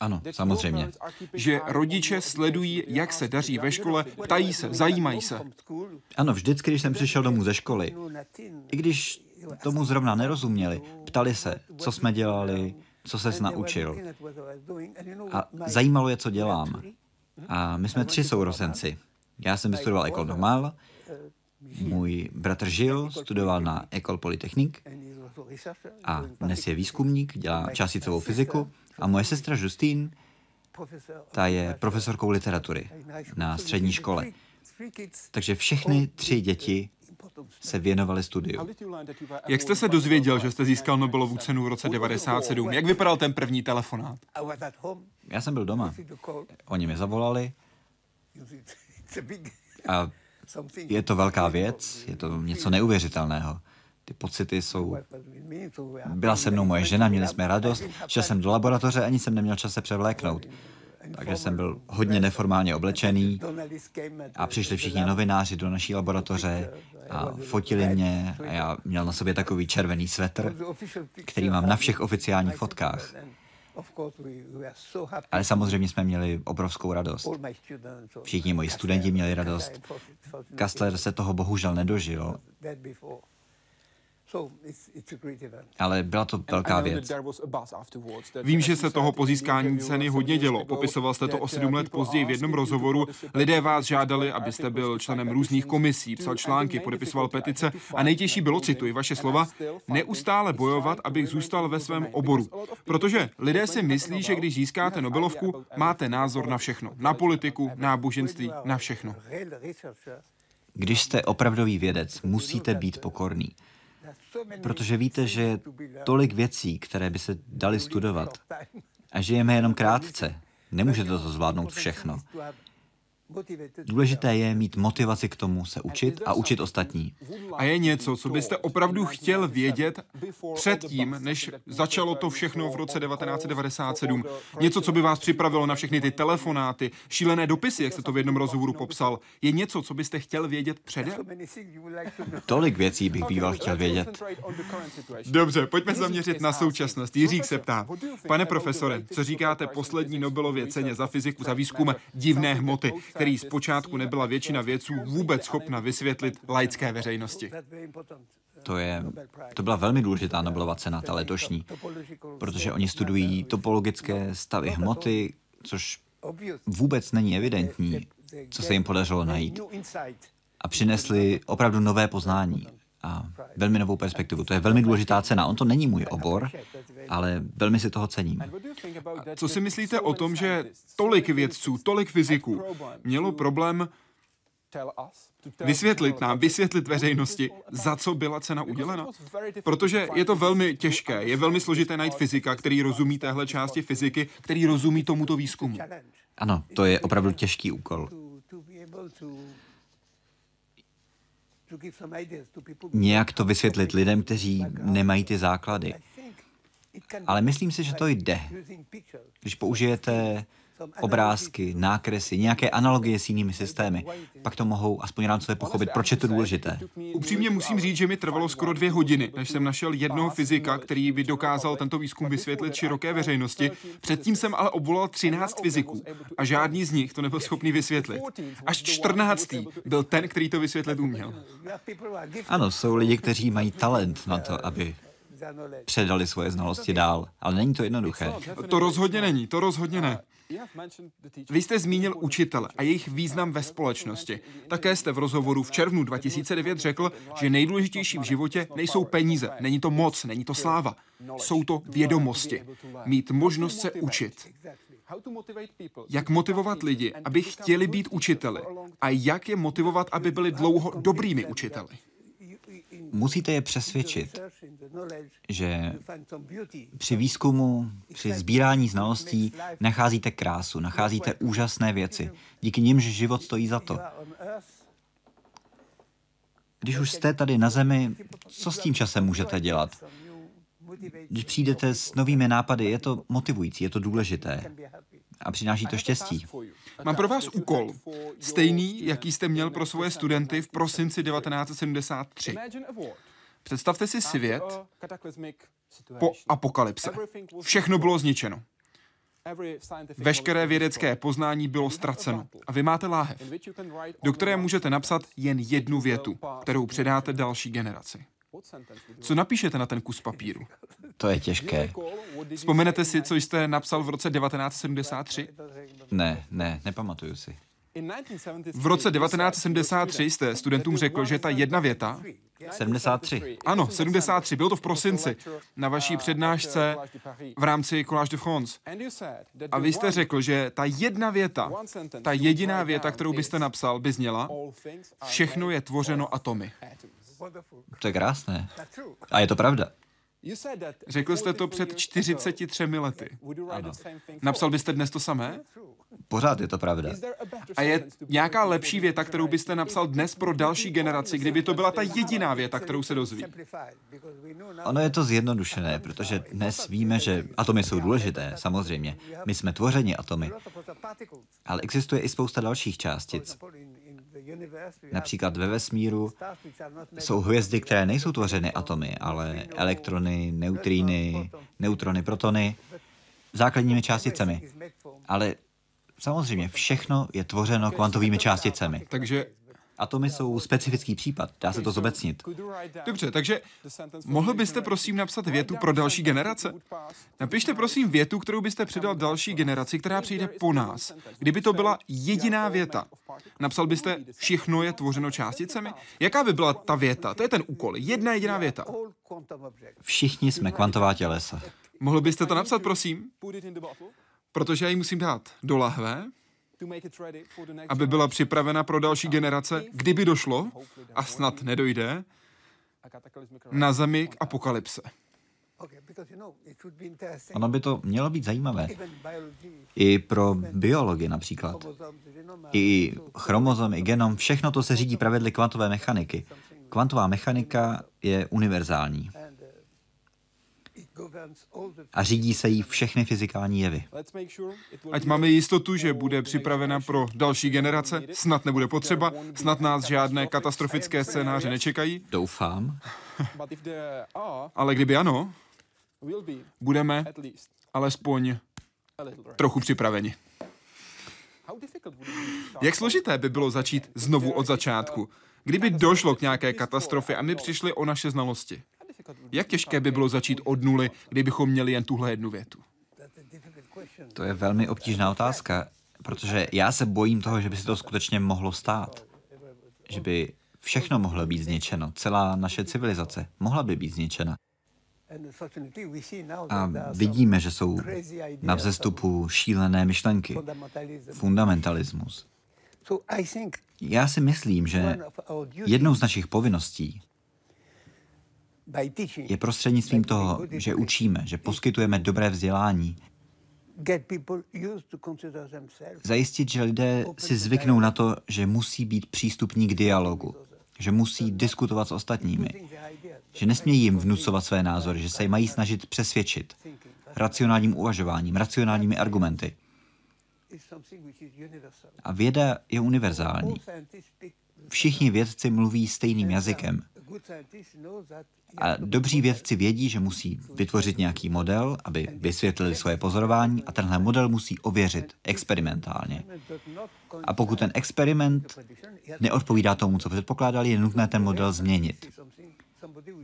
Ano, samozřejmě.
Že rodiče sledují, jak se daří ve škole, ptají se, zajímají se.
Ano, vždycky, když jsem přišel domů ze školy, i když tomu zrovna nerozuměli, ptali se, co jsme dělali, co ses naučil. A zajímalo je, co dělám. A my jsme tři sourozenci. Já jsem vystudoval Ecole Normale, můj bratr Žil studoval na Ecole Polytechnique. A dnes je výzkumník, dělá částicovou fyziku. A moje sestra Justine, ta je profesorkou literatury na střední škole. Takže všechny tři děti se věnovali studiu.
Jak jste se dozvěděl, že jste získal Nobelovu cenu v roce 97? Jak vypadal ten první telefonát?
Já jsem byl doma. Oni mi zavolali a je to velká věc, je to něco neuvěřitelného. Ty pocity jsou... Byla se mnou moje žena, měli jsme radost, šel jsem do laboratoře, ani jsem neměl čas se převléknout. Takže jsem byl hodně neformálně oblečený a přišli všichni novináři do naší laboratoře a fotili mě a já měl na sobě takový červený svetr, který mám na všech oficiálních fotkách. Ale samozřejmě jsme měli obrovskou radost. Všichni moji studenti měli radost. Kastler se toho bohužel nedožil. Ale byla to velká věc.
Vím, že se toho po získání ceny hodně dělo. Popisoval jste to o sedm let později v jednom rozhovoru. Lidé vás žádali, abyste byl členem různých komisí, psal články, podepisoval petice a nejtěžší bylo, cituji vaše slova, neustále bojovat, abych zůstal ve svém oboru. Protože lidé si myslí, že když získáte Nobelovku, máte názor na všechno. Na politiku, náboženství, na všechno.
Když jste opravdový vědec, musíte být pokorný. Protože víte, že je tolik věcí, které by se dali studovat. A žijeme jenom krátce. Nemůžete to zvládnout všechno. Důležité je mít motivaci k tomu se učit a učit ostatní.
A je něco, co byste opravdu chtěl vědět předtím, než začalo to všechno v roce 1997. Něco, co by vás připravilo na všechny ty telefonáty, šílené dopisy, jak jste to v jednom rozhovoru popsal. Je něco, co byste chtěl vědět předem?
Tolik věcí bych býval chtěl vědět.
Dobře, pojďme zaměřit na současnost. Jiřík se ptá. Pane profesore, co říkáte poslední Nobelově ceně za fyziku za výzkum divné hmoty? Který zpočátku nebyla většina vědců vůbec schopna vysvětlit laické veřejnosti.
To, je, to byla velmi důležitá Nobelova cena, ta letošní, protože oni studují topologické stavy hmoty, což vůbec není evidentní, co se jim podařilo najít. A přinesli opravdu nové poznání a velmi novou perspektivu. To je velmi důležitá cena. On to není můj obor, ale velmi si toho cením.
Co si myslíte o tom, že tolik vědců, tolik fyziků mělo problém vysvětlit nám, vysvětlit veřejnosti, za co byla cena udělena? Protože je to velmi těžké, je velmi složité najít fyzika, který rozumí téhle části fyziky, který rozumí tomuto výzkumu.
Ano, to je opravdu těžký úkol. Nějak to vysvětlit lidem, kteří nemají ty základy. Ale myslím si, že to jde. Když použijete obrázky, nákresy, nějaké analogie s jinými systémy, pak to mohou aspoň rámcově pochopit, proč je to důležité.
Upřímně musím říct, že mi trvalo skoro dvě hodiny, než jsem našel jednoho fyzika, který by dokázal tento výzkum vysvětlit široké veřejnosti. Předtím jsem ale obvolal 13 fyziků a žádný z nich to nebyl schopný vysvětlit. Až 14. byl ten, který to vysvětlit uměl.
Ano, jsou lidi, kteří mají talent na to, aby předali svoje znalosti dál, ale není to jednoduché.
To rozhodně není, to rozhodně ne. Vy jste zmínil učitele a jejich význam ve společnosti. Také jste v rozhovoru v červnu 2009 řekl, že nejdůležitější v životě nejsou peníze, není to moc, není to sláva. Jsou to vědomosti. Mít možnost se učit. Jak motivovat lidi, aby chtěli být učiteli a jak je motivovat, aby byli dlouho dobrými učiteli?
Musíte je přesvědčit, že při výzkumu, při sbírání znalostí nacházíte krásu, nacházíte úžasné věci, díky nimž život stojí za to. Když už jste tady na zemi, co s tím časem můžete dělat? Když přijdete s novými nápady, je to motivující, je to důležité a přináší to štěstí.
Mám pro vás úkol, stejný, jaký jste měl pro svoje studenty v prosinci 1973. Představte si svět po apokalypse. Všechno bylo zničeno. Veškeré vědecké poznání bylo ztraceno a vy máte láhev, do které můžete napsat jen jednu větu, kterou předáte další generaci. Co napíšete na ten kus papíru?
To je těžké.
Vzpomenete si, co jste napsal v roce 1973?
Ne, ne, nepamatuju si.
V roce 1973 jste studentům řekl, že ta jedna věta,
73.
Ano, 73, bylo to v prosinci, na vaší přednášce v rámci Collage de France. A vy jste řekl, že ta jedna věta, ta jediná věta, kterou byste napsal, by zněla, všechno je tvořeno atomy.
To je krásné. A je to pravda.
Řekl jste to před 43 lety.
Ano.
Napsal byste dnes to samé?
Pořád je to pravda.
A je nějaká lepší věta, kterou byste napsal dnes pro další generaci, kdyby to byla ta jediná věta, kterou se dozví?
Ono je to zjednodušené, protože dnes víme, že atomy jsou důležité, samozřejmě. My jsme tvořeni atomy. Ale existuje i spousta dalších částic. Například ve vesmíru jsou hvězdy, které nejsou tvořeny atomy, ale elektrony, neutríny, neutrony, protony, základními částicemi. Ale samozřejmě všechno je tvořeno kvantovými částicemi.
Takže
Atomy jsou specifický případ, dá se to zobecnit.
Dobře, takže mohl byste prosím napsat větu pro další generace? Napište prosím větu, kterou byste předal další generaci, která přijde po nás. Kdyby to byla jediná věta, napsal byste všechno je tvořeno částicemi? Jaká by byla ta věta? To je ten úkol. Jedna jediná věta.
Všichni jsme kvantová tělesa.
Mohl byste to napsat, prosím? Protože já ji musím dát do lahve, aby byla připravena pro další generace, kdyby došlo, a snad nedojde, na zemi k apokalypse.
Ono by to mělo být zajímavé. I pro biology například. I chromozom, i genom, všechno to se řídí pravidly kvantové mechaniky. Kvantová mechanika je univerzální. A řídí se jí všechny fyzikální jevy.
Ať máme jistotu, že bude připravena pro další generace, snad nebude potřeba, snad nás žádné katastrofické scénáře nečekají,
Doufám.
ale kdyby ano, budeme alespoň trochu připraveni. Jak složité by bylo začít znovu od začátku, kdyby došlo k nějaké katastrofě a my přišli o naše znalosti? Jak těžké by bylo začít od nuly, kdybychom měli jen tuhle jednu větu?
To je velmi obtížná otázka, protože já se bojím toho, že by se to skutečně mohlo stát. Že by všechno mohlo být zničeno, celá naše civilizace mohla by být zničena. A vidíme, že jsou na vzestupu šílené myšlenky, fundamentalismus. Já si myslím, že jednou z našich povinností je prostřednictvím toho, že učíme, že poskytujeme dobré vzdělání, zajistit, že lidé si zvyknou na to, že musí být přístupní k dialogu, že musí diskutovat s ostatními, že nesmějí jim vnucovat své názory, že se mají snažit přesvědčit racionálním uvažováním, racionálními argumenty. A věda je univerzální. Všichni vědci mluví stejným jazykem. A dobří vědci vědí, že musí vytvořit nějaký model, aby vysvětlili svoje pozorování a tenhle model musí ověřit experimentálně. A pokud ten experiment neodpovídá tomu, co předpokládali, je nutné ten model změnit.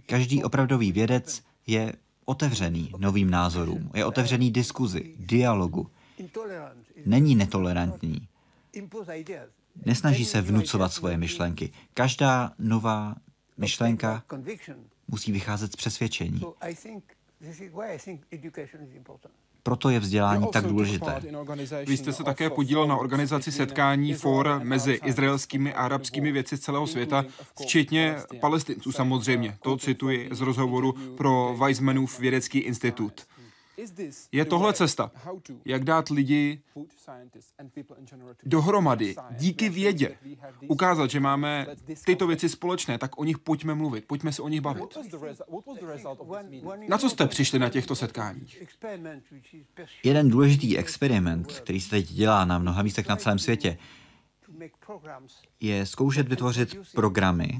Každý opravdový vědec je otevřený novým názorům, je otevřený diskuzi, dialogu. Není netolerantní. Nesnaží se vnucovat svoje myšlenky. Každá nová myšlenka musí vycházet z přesvědčení. Proto je vzdělání tak důležité.
Vy jste se také podílel na organizaci setkání for mezi izraelskými a arabskými věci z celého světa, včetně palestinců samozřejmě. To cituji z rozhovoru pro Weizmannův vědecký institut. Je tohle cesta, jak dát lidi dohromady díky vědě, ukázat, že máme tyto věci společné, tak o nich pojďme mluvit, pojďme se o nich bavit. Na co jste přišli na těchto setkáních?
Jeden důležitý experiment, který se teď dělá na mnoha místech na celém světě, je zkoušet vytvořit programy,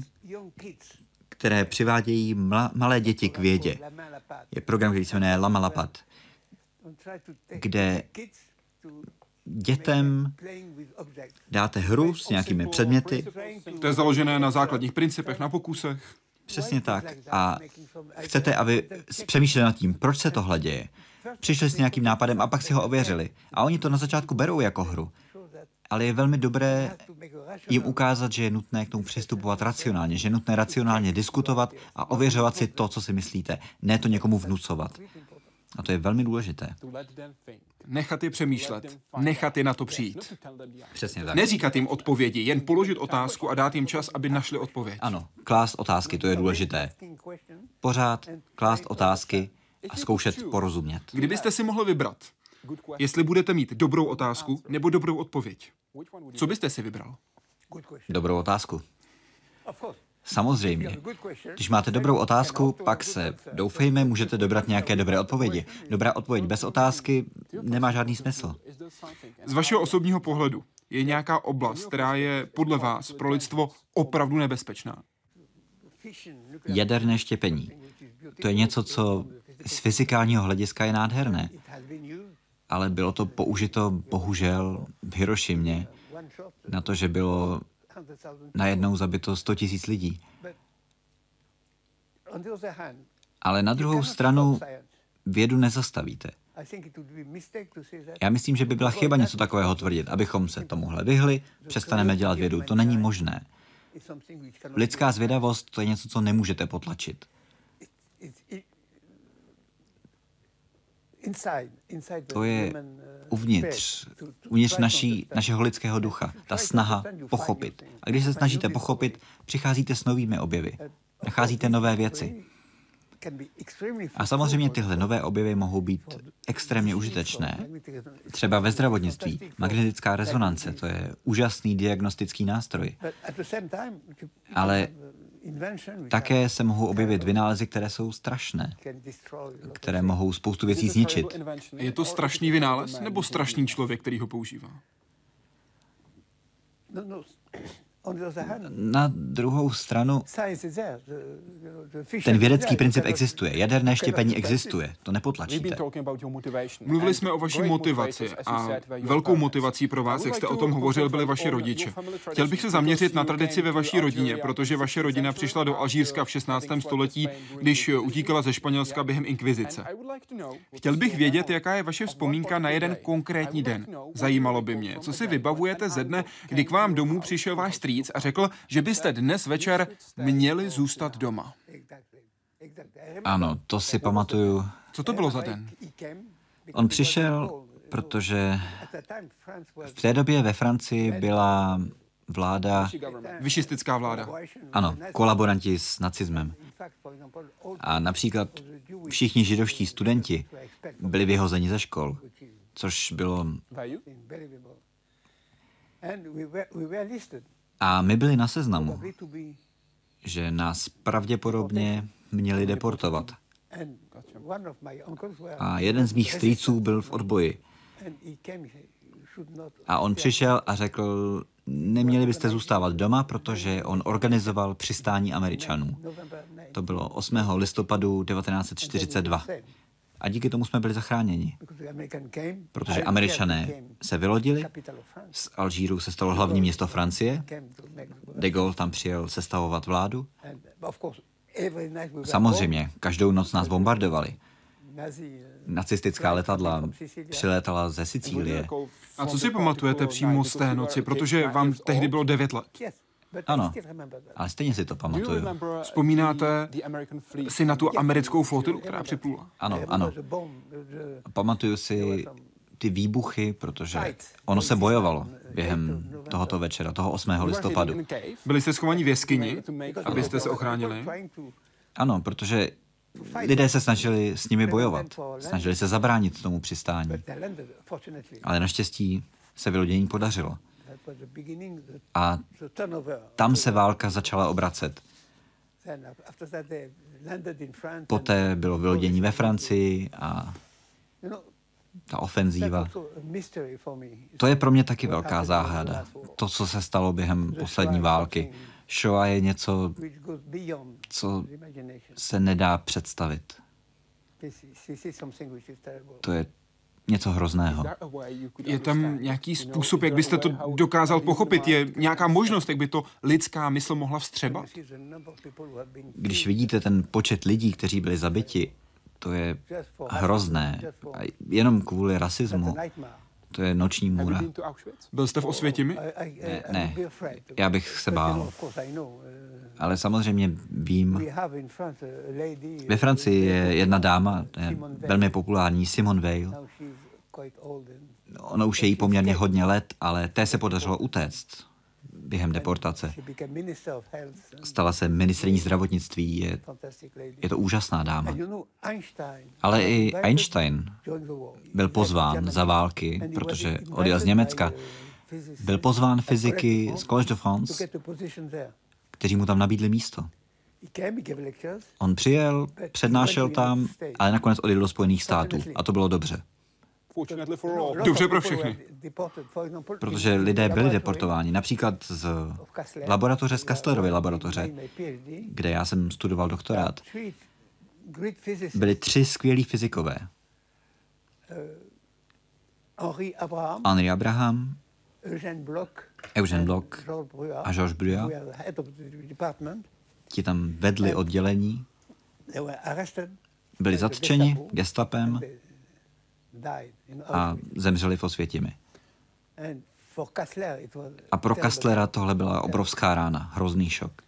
které přivádějí malé děti k vědě. Je program, který se jmenuje Lama Lapat kde dětem dáte hru s nějakými předměty.
To je založené na základních principech, na pokusech.
Přesně tak. A chcete, aby přemýšleli nad tím, proč se tohle děje. Přišli s nějakým nápadem a pak si ho ověřili. A oni to na začátku berou jako hru. ale je velmi dobré jim ukázat, že je nutné k tomu přistupovat racionálně, že je nutné racionálně diskutovat a ověřovat si to, co si myslíte, ne to někomu vnucovat. A to je velmi důležité.
Nechat je přemýšlet, nechat je na to přijít.
Přesně tak.
Neříkat jim odpovědi, jen položit otázku a dát jim čas, aby našli odpověď.
Ano, klást otázky, to je důležité. Pořád klást otázky a zkoušet porozumět.
Kdybyste si mohli vybrat, jestli budete mít dobrou otázku nebo dobrou odpověď, co byste si vybral?
Dobrou otázku. Samozřejmě. Když máte dobrou otázku, pak se, doufejme, můžete dobrat nějaké dobré odpovědi. Dobrá odpověď bez otázky nemá žádný smysl.
Z vašeho osobního pohledu je nějaká oblast, která je podle vás pro lidstvo opravdu nebezpečná?
Jaderné štěpení. To je něco, co z fyzikálního hlediska je nádherné. Ale bylo to použito bohužel v Hirošimě na to, že bylo najednou zabito 100 tisíc lidí. Ale na druhou stranu vědu nezastavíte. Já myslím, že by byla chyba něco takového tvrdit, abychom se tomuhle vyhli, přestaneme dělat vědu. To není možné. Lidská zvědavost to je něco, co nemůžete potlačit. To je uvnitř, uvnitř naší, našeho lidského ducha, ta snaha pochopit. A když se snažíte pochopit, přicházíte s novými objevy, nacházíte nové věci. A samozřejmě tyhle nové objevy mohou být extrémně užitečné. Třeba ve zdravotnictví. Magnetická rezonance, to je úžasný diagnostický nástroj. Ale také se mohou objevit vynálezy, které jsou strašné, které mohou spoustu věcí zničit.
Je to strašný vynález nebo strašný člověk, který ho používá?
Na druhou stranu, ten vědecký princip existuje, jaderné štěpení existuje, to nepotlačíte.
Mluvili jsme o vaší motivaci a velkou motivací pro vás, jak jste o tom hovořil, byli vaši rodiče. Chtěl bych se zaměřit na tradici ve vaší rodině, protože vaše rodina přišla do Alžírska v 16. století, když utíkala ze Španělska během inkvizice. Chtěl bych vědět, jaká je vaše vzpomínka na jeden konkrétní den. Zajímalo by mě, co si vybavujete ze dne, kdy k vám domů přišel váš strýc a řekl, že byste dnes večer měli zůstat doma.
Ano, to si pamatuju.
Co to bylo za den?
On přišel, protože v té době ve Francii byla vláda...
Vyšistická vláda.
Ano, kolaboranti s nacismem. A například všichni židovští studenti byli vyhozeni ze škol, což bylo... A my byli na seznamu, že nás pravděpodobně měli deportovat. A jeden z mých strýců byl v odboji. A on přišel a řekl, neměli byste zůstávat doma, protože on organizoval přistání Američanů. To bylo 8. listopadu 1942. A díky tomu jsme byli zachráněni. Protože američané se vylodili, z Alžíru se stalo hlavní město Francie, de Gaulle tam přijel sestavovat vládu. Samozřejmě, každou noc nás bombardovali. Nacistická letadla přilétala ze Sicílie.
A co si pamatujete přímo z té noci, protože vám tehdy bylo 9 let?
Ano, ale stejně si to pamatuju.
Vzpomínáte si na tu americkou flotilu, která připlula?
Ano, ano. Pamatuju si ty výbuchy, protože ono se bojovalo během tohoto večera, toho 8. listopadu.
Byli jste schovaní v jeskyni, abyste se ochránili?
Ano, protože lidé se snažili s nimi bojovat. Snažili se zabránit tomu přistání. Ale naštěstí se vylodění podařilo. A tam se válka začala obracet. Poté bylo vylodění ve Francii a ta ofenzíva. To je pro mě taky velká záhada. To, co se stalo během poslední války. Shoah je něco, co se nedá představit. To je něco hrozného.
Je tam nějaký způsob, jak byste to dokázal pochopit? Je nějaká možnost, jak by to lidská mysl mohla vstřebat?
Když vidíte ten počet lidí, kteří byli zabiti, to je hrozné. A jenom kvůli rasismu. To je noční můra.
Byl jste v Osvětimi?
Ne, ne. Já bych se bál. Ale samozřejmě vím, ve Francii je jedna dáma, je velmi populární, Simone Weil. Ono už je jí poměrně hodně let, ale té se podařilo utéct během deportace. Stala se ministrní zdravotnictví, je, je to úžasná dáma. Ale i Einstein byl pozván za války, protože odjel z Německa. Byl pozván fyziky z Collège de France, kteří mu tam nabídli místo. On přijel, přednášel tam, ale nakonec odjel do Spojených států. A to bylo dobře.
Dobře pro všechny.
Protože lidé byli deportováni, například z laboratoře z Kastlerovy laboratoře, kde já jsem studoval doktorát. Byli tři skvělí fyzikové. Henri Abraham, Eugène Bloch. A Georges Bruyas. Ti tam vedli oddělení, byli zatčeni gestapem a zemřeli v Osvětimi. A pro Kastlera tohle byla obrovská rána, hrozný šok.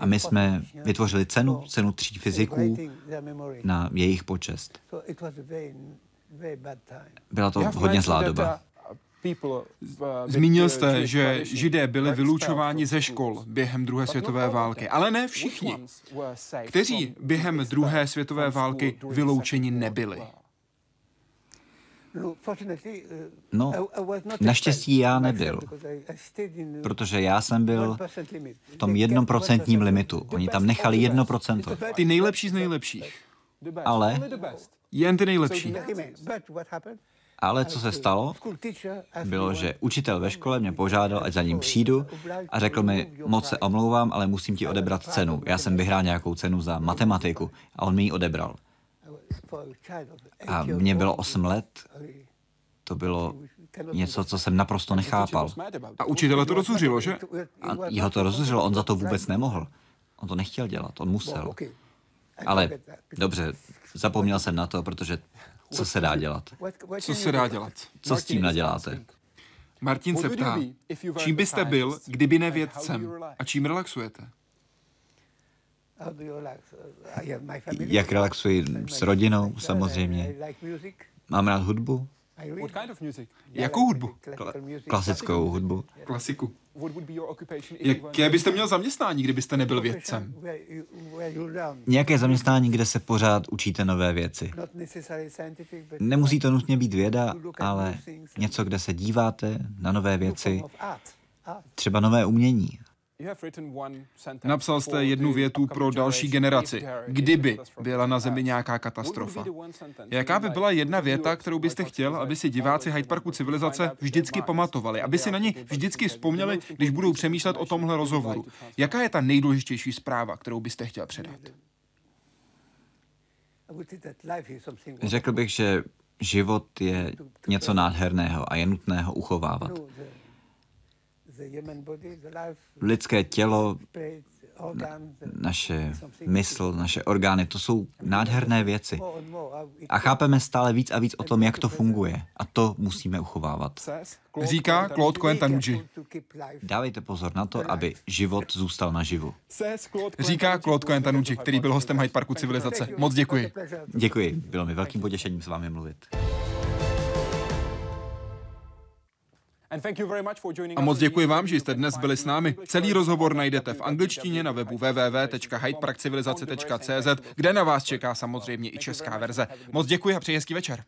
A my jsme vytvořili cenu, cenu tří fyziků na jejich počest. Byla to hodně zlá doba.
Zmínil jste, že židé byli vylučováni ze škol během druhé světové války, ale ne všichni. Kteří během druhé světové války vyloučeni nebyli?
No, naštěstí já nebyl, protože já jsem byl v tom jednoprocentním limitu. Oni tam nechali jedno procento.
Ty nejlepší z nejlepších.
Ale,
Jen ty nejlepší.
Ale co se stalo, bylo, že učitel ve škole mě požádal, ať za ním přijdu a řekl mi, moc se omlouvám, ale musím ti odebrat cenu. Já jsem vyhrál nějakou cenu za matematiku a on mi ji odebral. A mně bylo 8 let, to bylo něco, co jsem naprosto nechápal.
A učitele to rozhořilo, že?
A jeho to rozhořilo, on za to vůbec nemohl. On to nechtěl dělat, on musel. Ale dobře, zapomněl jsem na to, protože co se dá dělat?
Co se dá dělat?
Co s tím naděláte?
Martin se ptá, čím byste byl, kdyby ne vědcem? A čím relaxujete?
Jak relaxuji s rodinou, samozřejmě. Mám rád hudbu,
Jakou hudbu?
klasickou hudbu.
Klasiku. Jaké byste měl zaměstnání, kdybyste nebyl vědcem?
Nějaké zaměstnání, kde se pořád učíte nové věci. Nemusí to nutně být věda, ale něco, kde se díváte na nové věci, třeba nové umění.
Napsal jste jednu větu pro další generaci. Kdyby byla na Zemi nějaká katastrofa. Jaká by byla jedna věta, kterou byste chtěl, aby si diváci Hyde Parku civilizace vždycky pamatovali, aby si na ní vždycky vzpomněli, když budou přemýšlet o tomhle rozhovoru? Jaká je ta nejdůležitější zpráva, kterou byste chtěl předat?
Řekl bych, že život je něco nádherného a je nutné ho uchovávat. Lidské tělo, naše mysl, naše orgány, to jsou nádherné věci. A chápeme stále víc a víc o tom, jak to funguje. A to musíme uchovávat.
Říká Claude Cohen Tanuji.
Dávejte pozor na to, aby život zůstal naživu.
Říká Claude Cohen Tanuji, který byl hostem Hyde Parku civilizace. Moc děkuji.
Děkuji, bylo mi velkým potěšením s vámi mluvit.
A moc děkuji vám, že jste dnes byli s námi. Celý rozhovor najdete v angličtině na webu www.hydeparkcivilizace.cz, kde na vás čeká samozřejmě i česká verze. Moc děkuji a přeji hezký večer.